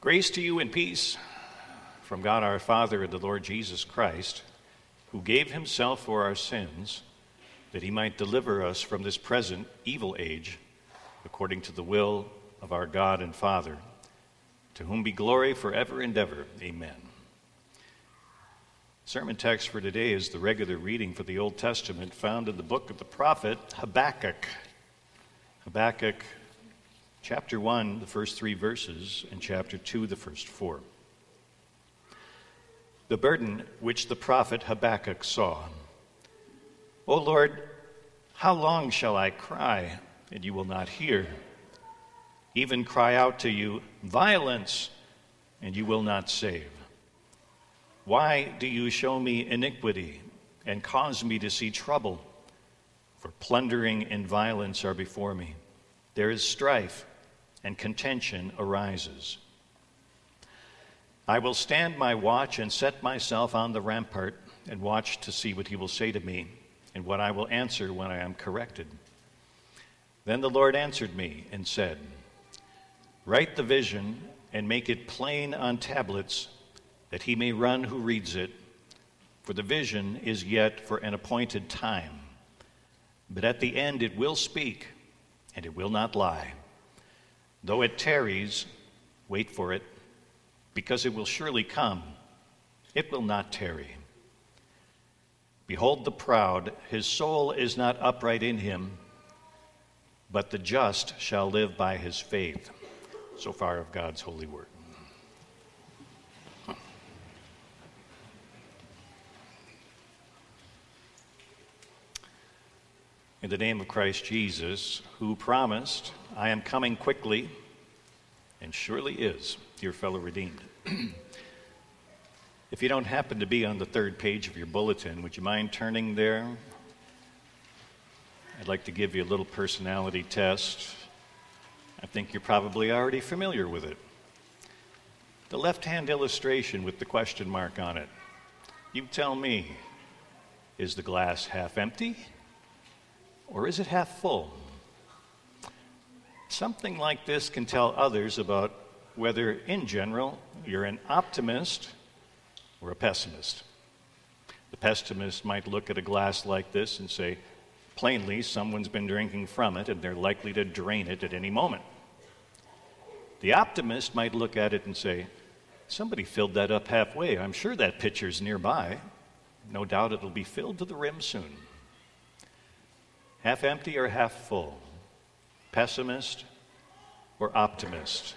Grace to you and peace from God our Father and the Lord Jesus Christ, who gave himself for our sins, that he might deliver us from this present evil age, according to the will of our God and Father, to whom be glory forever and ever. Amen. Sermon text for today is the regular reading for the Old Testament found in the book of the prophet Habakkuk. Habakkuk chapter 1, the first three verses, and chapter 2, the first four. The burden which the prophet Habakkuk saw. O Lord, how long shall I cry, and you will not hear? Even cry out to you, violence, and you will not save. Why do you show me iniquity and cause me to see trouble? For plundering and violence are before me. There is strife and contention arises. I will stand my watch and set myself on the rampart and watch to see what he will say to me and what I will answer when I am corrected. Then the Lord answered me and said, Write the vision and make it plain on tablets, that he may run who reads it. For the vision is yet for an appointed time. But at the end it will speak, and it will not lie. Though it tarries, wait for it, because it will surely come. It will not tarry. Behold the proud, his soul is not upright in him, but the just shall live by his faith. So far of God's holy word. In the name of Christ Jesus, who promised, I am coming quickly, and surely is, dear fellow redeemed. if you don't happen to be on the third page of your bulletin, would you mind turning there? I'd like to give you a little personality test. I think you're probably already familiar with it. The left hand illustration with the question mark on it. You tell me, is the glass half empty? Or is it half full? Something like this can tell others about whether, in general, you're an optimist or a pessimist. The pessimist might look at a glass like this and say, plainly, someone's been drinking from it and they're likely to drain it at any moment. The optimist might look at it and say, somebody filled that up halfway. I'm sure that pitcher's nearby. No doubt it'll be filled to the rim soon. Half empty or half full? Pessimist or optimist?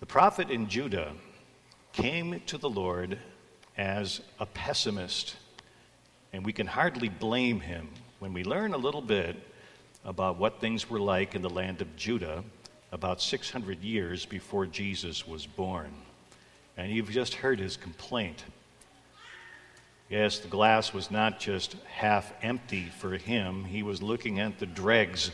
The prophet in Judah came to the Lord as a pessimist, and we can hardly blame him when we learn a little bit about what things were like in the land of Judah about 600 years before Jesus was born. And you've just heard his complaint Yes, the glass was not just half empty for him, he was looking at the dregs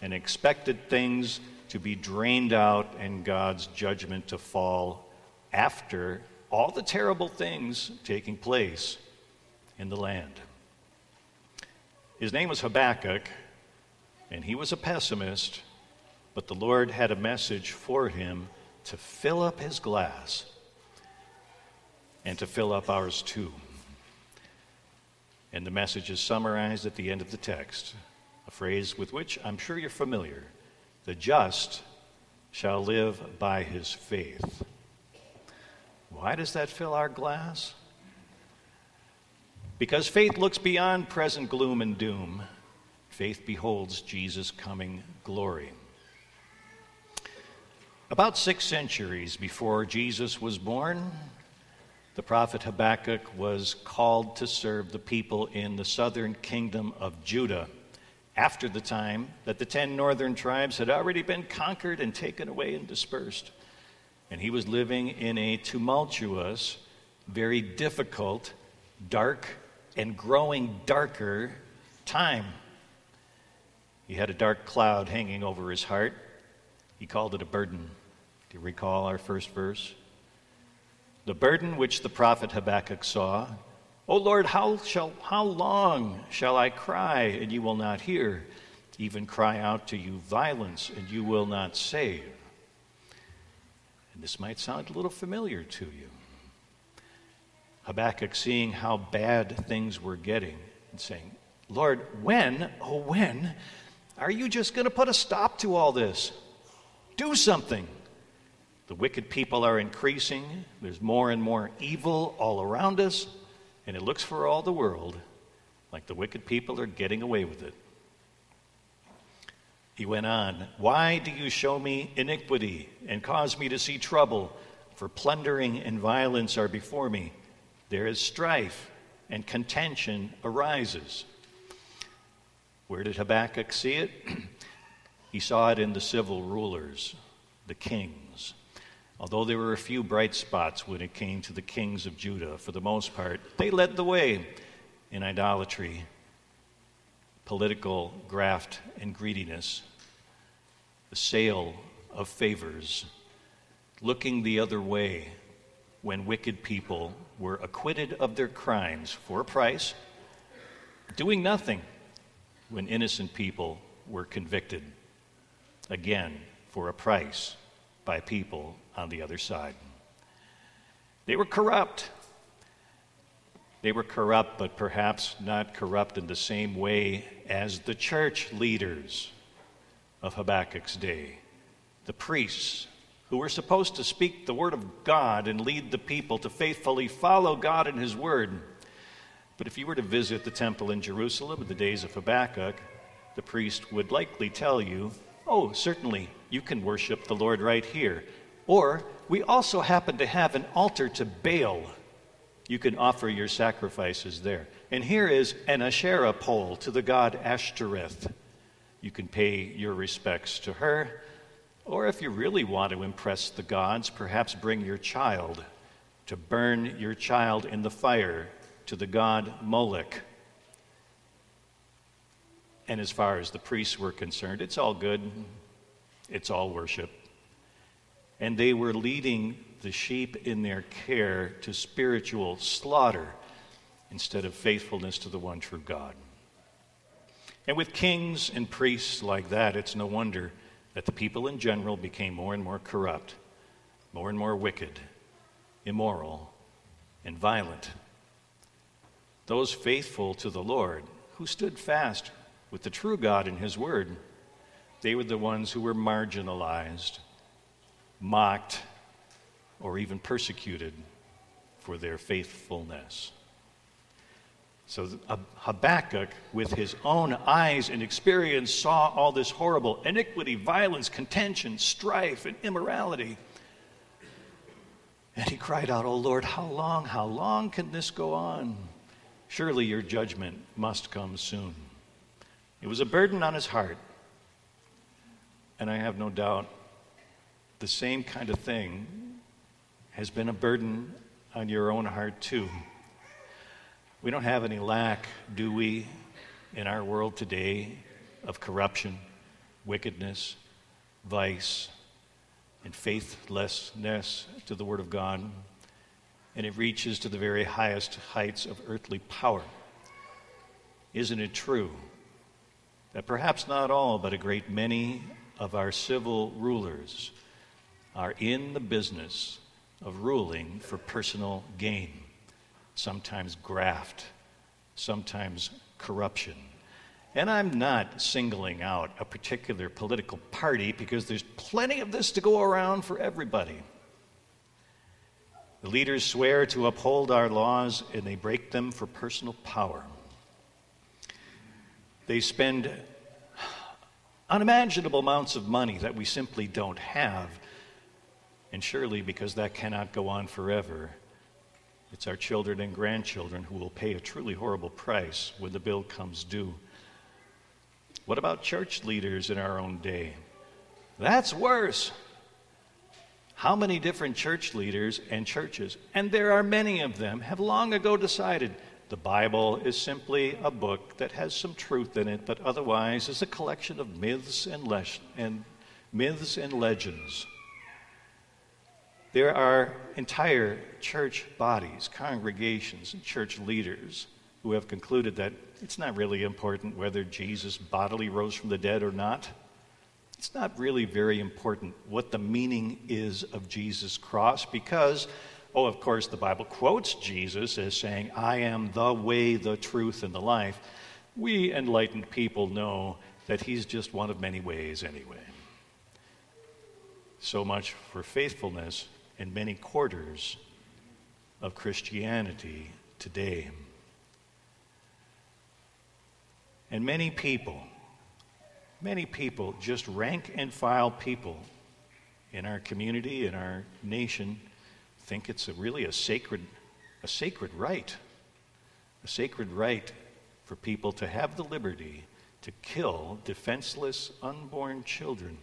and expected things to be drained out and God's judgment to fall after all the terrible things taking place in the land. His name was Habakkuk, and he was a pessimist, but the Lord had a message for him to fill up his glass and to fill up ours too. And the message is summarized at the end of the text, a phrase with which I'm sure you're familiar the just shall live by his faith. Why does that fill our glass? Because faith looks beyond present gloom and doom. Faith beholds Jesus' coming glory. About six centuries before Jesus was born, the prophet Habakkuk was called to serve the people in the southern kingdom of Judah after the time that the ten northern tribes had already been conquered and taken away and dispersed. And he was living in a tumultuous, very difficult, dark, and growing darker time. He had a dark cloud hanging over his heart. He called it a burden. Do you recall our first verse? The burden which the prophet Habakkuk saw. O Lord, how, shall, how long shall I cry and you will not hear? Even cry out to you violence and you will not save. And this might sound a little familiar to you. Habakkuk seeing how bad things were getting and saying, Lord, when, oh, when are you just going to put a stop to all this? Do something. The wicked people are increasing. There's more and more evil all around us. And it looks for all the world like the wicked people are getting away with it. He went on, Why do you show me iniquity and cause me to see trouble? For plundering and violence are before me. There is strife and contention arises. Where did Habakkuk see it? he saw it in the civil rulers, the kings. Although there were a few bright spots when it came to the kings of Judah, for the most part, they led the way in idolatry, political graft and greediness, the sale of favors, looking the other way when wicked people were acquitted of their crimes for a price, doing nothing when innocent people were convicted, again, for a price by people on the other side. They were corrupt. They were corrupt, but perhaps not corrupt in the same way as the church leaders of Habakkuk's day, the priests who were supposed to speak the word of God and lead the people to faithfully follow God and his word. But if you were to visit the temple in Jerusalem in the days of Habakkuk, the priest would likely tell you, Oh, certainly, you can worship the Lord right here. Or, we also happen to have an altar to Baal. You can offer your sacrifices there. And here is an Asherah pole to the god Ashtoreth. You can pay your respects to her. Or if you really want to impress the gods, perhaps bring your child to burn your child in the fire to the god Moloch. And as far as the priests were concerned, it's all good, it's all worship. And they were leading the sheep in their care to spiritual slaughter instead of faithfulness to the one true God. And with kings and priests like that, it's no wonder that the people in general became more and more corrupt, more and more wicked, immoral, and violent. Those faithful to the Lord, who stood fast with the true God in His Word, they were the ones who were marginalized, mocked, or even persecuted for their faithfulness. So Habakkuk, with his own eyes and experience, saw all this horrible iniquity, violence, contention, strife, and immorality. And he cried out, Oh Lord, how long, how long can this go on? Surely your judgment must come soon. It was a burden on his heart. And I have no doubt the same kind of thing has been a burden on your own heart, too. We don't have any lack, do we, in our world today of corruption, wickedness, vice, and faithlessness to the Word of God. And it reaches to the very highest heights of earthly power. Isn't it true that perhaps not all, but a great many of our civil rulers are in the business of ruling for personal gain? sometimes graft, sometimes corruption. And I'm not singling out a particular political party because there's plenty of this to go around for everybody. The leaders swear to uphold our laws and they break them for personal power. They spend unimaginable amounts of money that we simply don't have. And surely, because that cannot go on forever, it's our children and grandchildren who will pay a truly horrible price when the bill comes due. What about church leaders in our own day? That's worse. How many different church leaders and churches, and there are many of them, have long ago decided the Bible is simply a book that has some truth in it, but otherwise is a collection of myths and, le- and myths and legends. There are entire church bodies, congregations, and church leaders who have concluded that it's not really important whether Jesus bodily rose from the dead or not. it's not really very important what the meaning is of Jesus' cross because, oh, of course, the Bible quotes Jesus as saying, I am the way, the truth, and the life. We enlightened people know that he's just one of many ways anyway. So much for faithfulness in many quarters of Christianity today. And many people, many people, just rank and file people in our community, in our nation, think it's a, really a sacred, a sacred right, a sacred right for people to have the liberty to kill defenseless unborn children.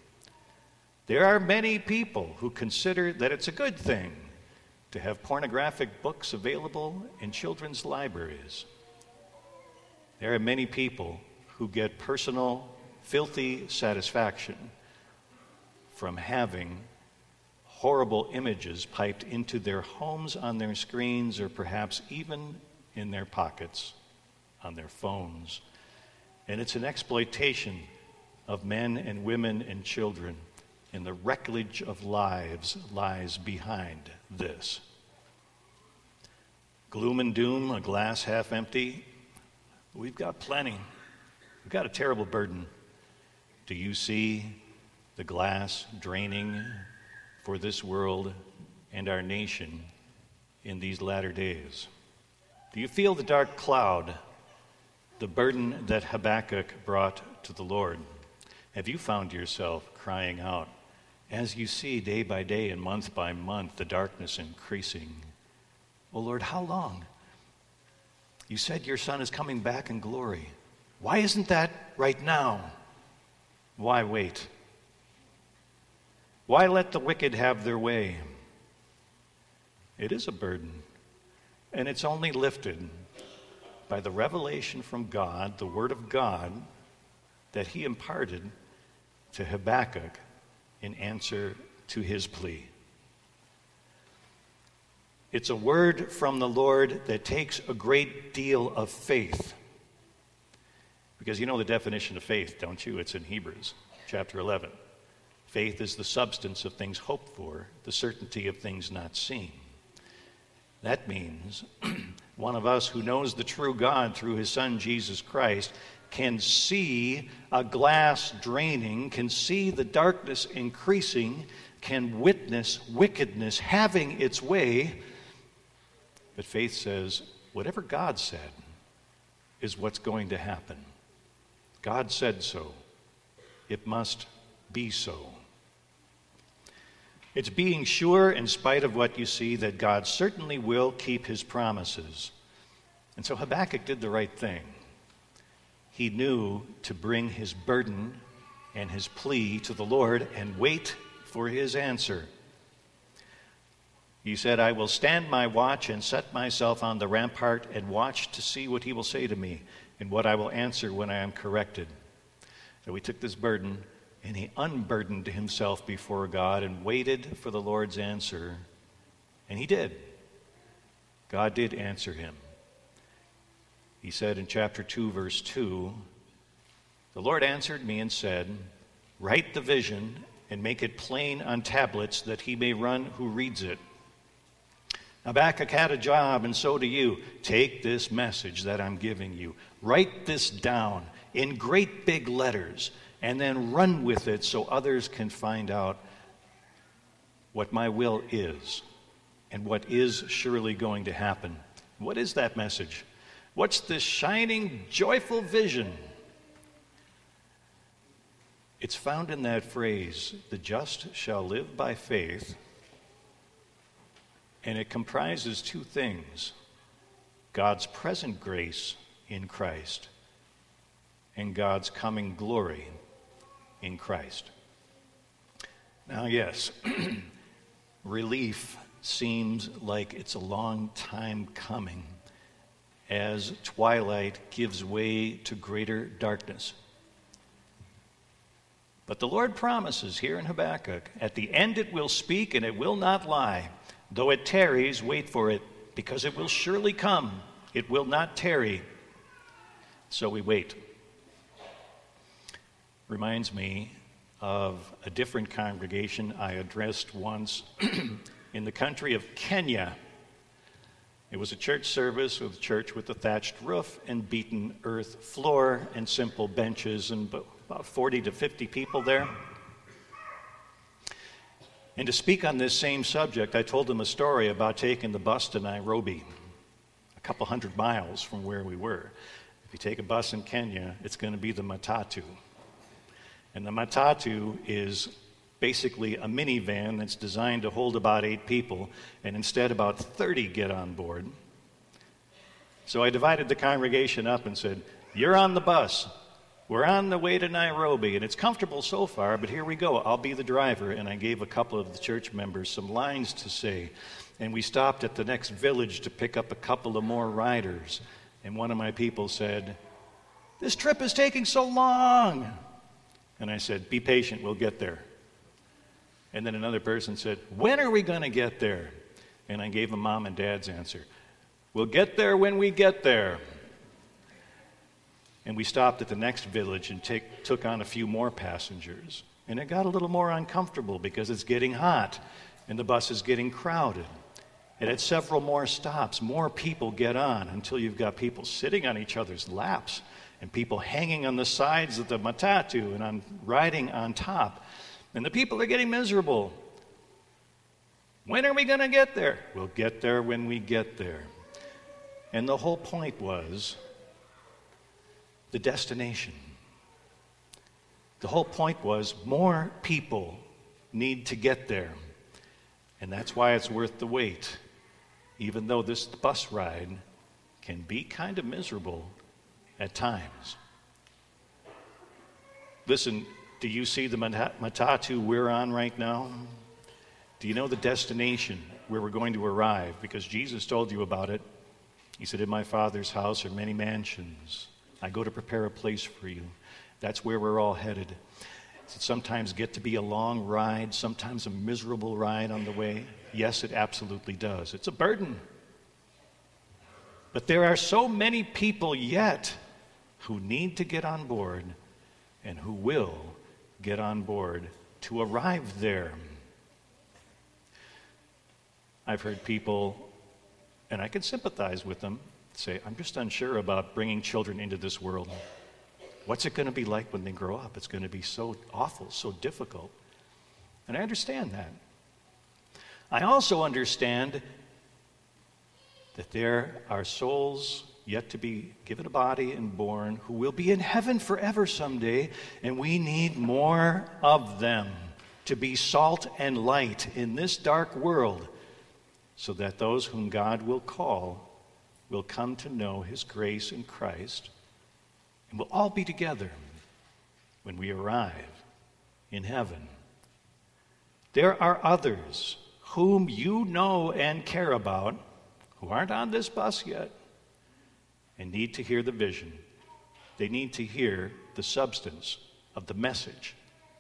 There are many people who consider that it's a good thing to have pornographic books available in children's libraries. There are many people who get personal, filthy satisfaction from having horrible images piped into their homes on their screens or perhaps even in their pockets on their phones. And it's an exploitation of men and women and children. And the wreckage of lives lies behind this. Gloom and doom, a glass half empty. We've got plenty. We've got a terrible burden. Do you see the glass draining for this world and our nation in these latter days? Do you feel the dark cloud, the burden that Habakkuk brought to the Lord? Have you found yourself crying out as you see day by day and month by month the darkness increasing? Oh Lord, how long? You said your son is coming back in glory. Why isn't that right now? Why wait? Why let the wicked have their way? It is a burden, and it's only lifted by the revelation from God, the Word of God, that He imparted to Habakkuk in answer to his plea. It's a word from the Lord that takes a great deal of faith. Because you know the definition of faith, don't you? It's in Hebrews chapter 11. Faith is the substance of things hoped for, the certainty of things not seen. That means one of us who knows the true God through his Son Jesus Christ can see a glass draining, can see the darkness increasing, can witness wickedness having its way. But faith says, whatever God said is what's going to happen. God said so. It must be so. It's being sure, in spite of what you see, that God certainly will keep his promises. And so Habakkuk did the right thing. He knew to bring his burden and his plea to the Lord and wait for his answer. He said, I will stand my watch and set myself on the rampart and watch to see what he will say to me and what I will answer when I am corrected. So he took this burden and he unburdened himself before God and waited for the Lord's answer. And he did. God did answer him. He said in chapter 2, verse 2 The Lord answered me and said, Write the vision and make it plain on tablets that he may run who reads it. Habakkuk had a job, and so do you. Take this message that I'm giving you, write this down in great big letters, and then run with it so others can find out what my will is and what is surely going to happen. What is that message? What's this shining, joyful vision? It's found in that phrase, the just shall live by faith and it comprises two things God's present grace in Christ and God's coming glory in Christ. Now, yes, relief seems like it's a long time coming as twilight gives way to greater darkness. But the Lord promises here in Habakkuk at the end it will speak and it will not lie. Though it tarries, wait for it, because it will surely come. It will not tarry. So we wait. Reminds me of a different congregation I addressed once in the country of Kenya. It was a church service with a church with a thatched roof and beaten earth floor and simple benches and about 40 to 50 people there. And to speak on this same subject, I told them a story about taking the bus to Nairobi, a couple hundred miles from where we were. If you take a bus in Kenya, it's going to be the Matatu. And the Matatu is basically a minivan that's designed to hold about eight people, and instead, about 30 get on board. So I divided the congregation up and said, You're on the bus. We're on the way to Nairobi, and it's comfortable so far, but here we go. I'll be the driver. And I gave a couple of the church members some lines to say. And we stopped at the next village to pick up a couple of more riders. And one of my people said, This trip is taking so long. And I said, Be patient, we'll get there. And then another person said, When are we going to get there? And I gave a mom and dad's answer We'll get there when we get there. And we stopped at the next village and take, took on a few more passengers. And it got a little more uncomfortable because it's getting hot and the bus is getting crowded. And at several more stops, more people get on until you've got people sitting on each other's laps and people hanging on the sides of the matatu and on riding on top. And the people are getting miserable. When are we going to get there? We'll get there when we get there. And the whole point was the destination. The whole point was more people need to get there. And that's why it's worth the wait, even though this bus ride can be kind of miserable at times. Listen, do you see the matatu we're on right now? Do you know the destination where we're going to arrive? Because Jesus told you about it. He said, In my Father's house are many mansions. I go to prepare a place for you. That's where we're all headed. It sometimes get to be a long ride, sometimes a miserable ride on the way. Yes, it absolutely does. It's a burden. But there are so many people yet who need to get on board and who will get on board to arrive there. I've heard people, and I can sympathize with them, say, I'm just unsure about bringing children into this world. What's it going to be like when they grow up? It's going to be so awful, so difficult. And I understand that. I also understand that there are souls yet to be given a body and born who will be in heaven forever someday, and we need more of them to be salt and light in this dark world so that those whom God will call will come to know his grace in Christ, and we'll all be together when we arrive in heaven. There are others whom you know and care about who aren't on this bus yet and need to hear the vision. They need to hear the substance of the message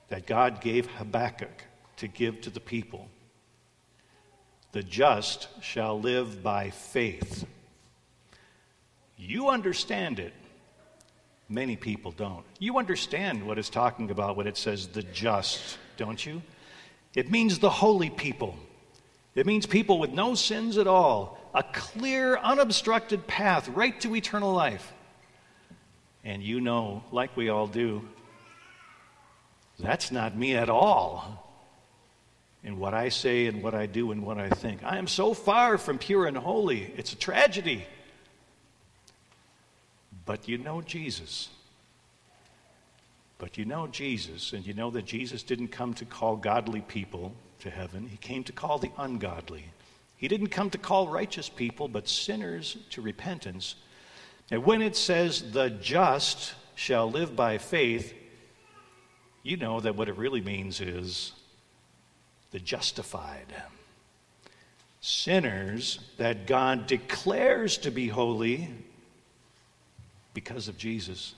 that God gave Habakkuk to give to the people. The just shall live by faith. You understand it. Many people don't. You understand what it's talking about when it says the just, don't you? It means the holy people. It means people with no sins at all, a clear, unobstructed path right to eternal life. And you know, like we all do, that's not me at all. In what I say and what I do and what I think. I am so far from pure and holy. It's a tragedy. But you know Jesus. But you know Jesus, and you know that Jesus didn't come to call godly people to heaven, He came to call the ungodly. He didn't come to call righteous people, but sinners to repentance. And when it says, the just shall live by faith, you know that what it really means is the justified. Sinners that God declares to be holy because of Jesus.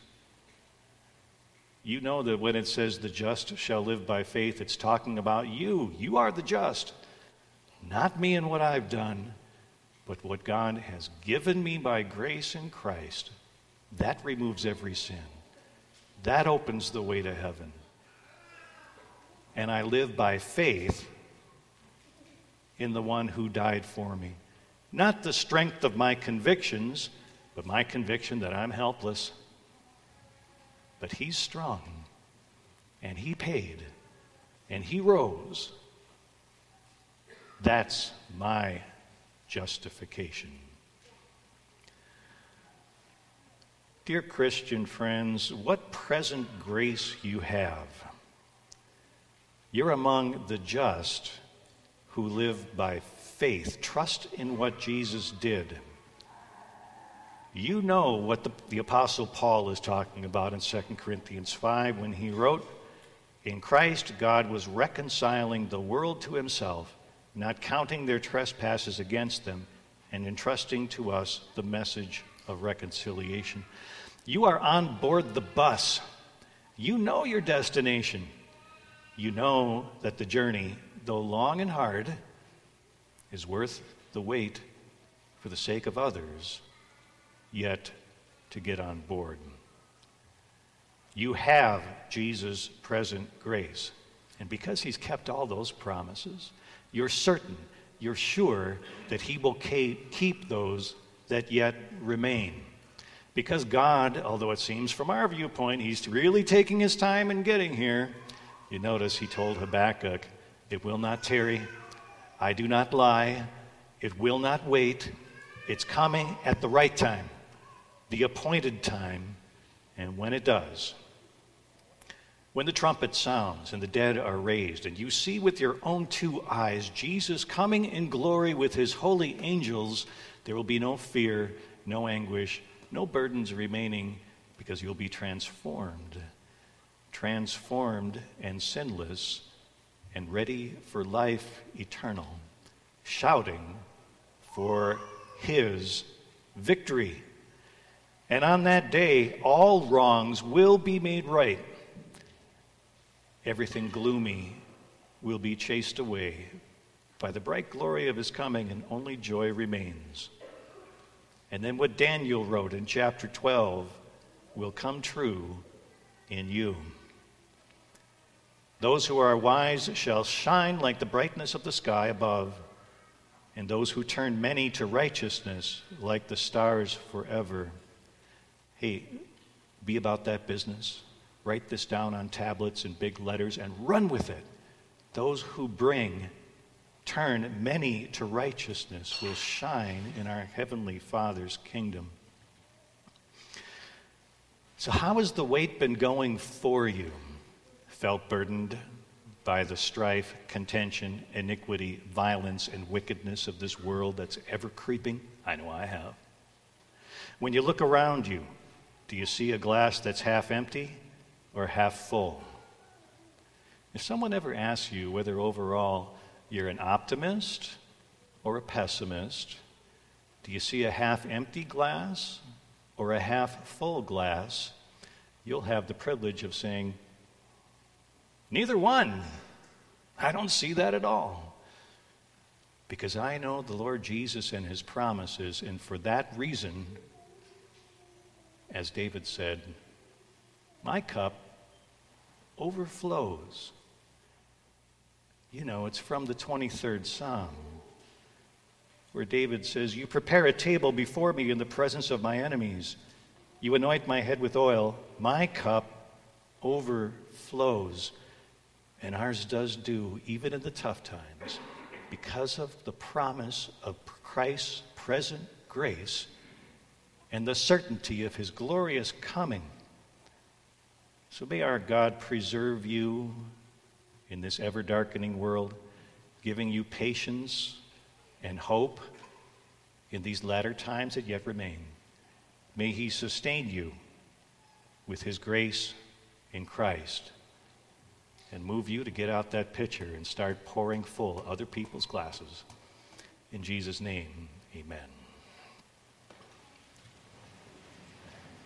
You know that when it says the just shall live by faith, it's talking about you. You are the just. Not me and what I've done, but what God has given me by grace in Christ. That removes every sin. That opens the way to heaven. and I live by faith in the one who died for me. Not the strength of my convictions, but my conviction that I'm helpless. But he's strong, and he paid, and he rose. That's my justification. Dear Christian friends, what present grace you have. You're among the just who live by faith. Trust in what Jesus did. You know what the, the Apostle Paul is talking about in 2 Corinthians 5 when he wrote, In Christ, God was reconciling the world to himself, not counting their trespasses against them, and entrusting to us the message of reconciliation. You are on board the bus. You know your destination. You know that the journey, though long and hard, is worth the wait for the sake of others, yet to get on board. You have Jesus' present grace. And because he's kept all those promises, you're certain, you're sure that he will keep those that yet remain. Because God, although it seems from our viewpoint he's really taking his time in getting here, you notice he told Habakkuk, It will not tarry. I do not lie. It will not wait. It's coming at the right time, the appointed time. And when it does, when the trumpet sounds and the dead are raised, and you see with your own two eyes Jesus coming in glory with his holy angels, there will be no fear, no anguish, no burdens remaining because you'll be transformed. Transformed and sinless and ready for life eternal, shouting for his victory. And on that day, all wrongs will be made right. Everything gloomy will be chased away by the bright glory of his coming, and only joy remains. And then what Daniel wrote in chapter 12 will come true in you. Those who are wise shall shine like the brightness of the sky above, and those who turn many to righteousness like the stars forever. Hey, be about that business. Write this down on tablets in big letters and run with it. Those who bring turn many to righteousness will shine in our Heavenly Father's kingdom. So, how has the wait been going for you? Felt burdened by the strife, contention, iniquity, violence, and wickedness of this world that's ever creeping? I know I have. When you look around you, do you see a glass that's half empty or half full? If someone ever asks you whether overall you're an optimist or a pessimist? Do you see a half empty glass or a half full glass? You'll have the privilege of saying, Neither one. I don't see that at all. Because I know the Lord Jesus and his promises, and for that reason, as David said, my cup overflows. You know, it's from the 23rd Psalm, where David says, You prepare a table before me in the presence of my enemies. You anoint my head with oil. My cup overflows. And ours does do, even in the tough times, because of the promise of Christ's present grace and the certainty of his glorious coming. So may our God preserve you in this ever darkening world, giving you patience and hope in these latter times that yet remain. May He sustain you with His grace in Christ and move you to get out that pitcher and start pouring full other people's glasses. In Jesus' name, amen.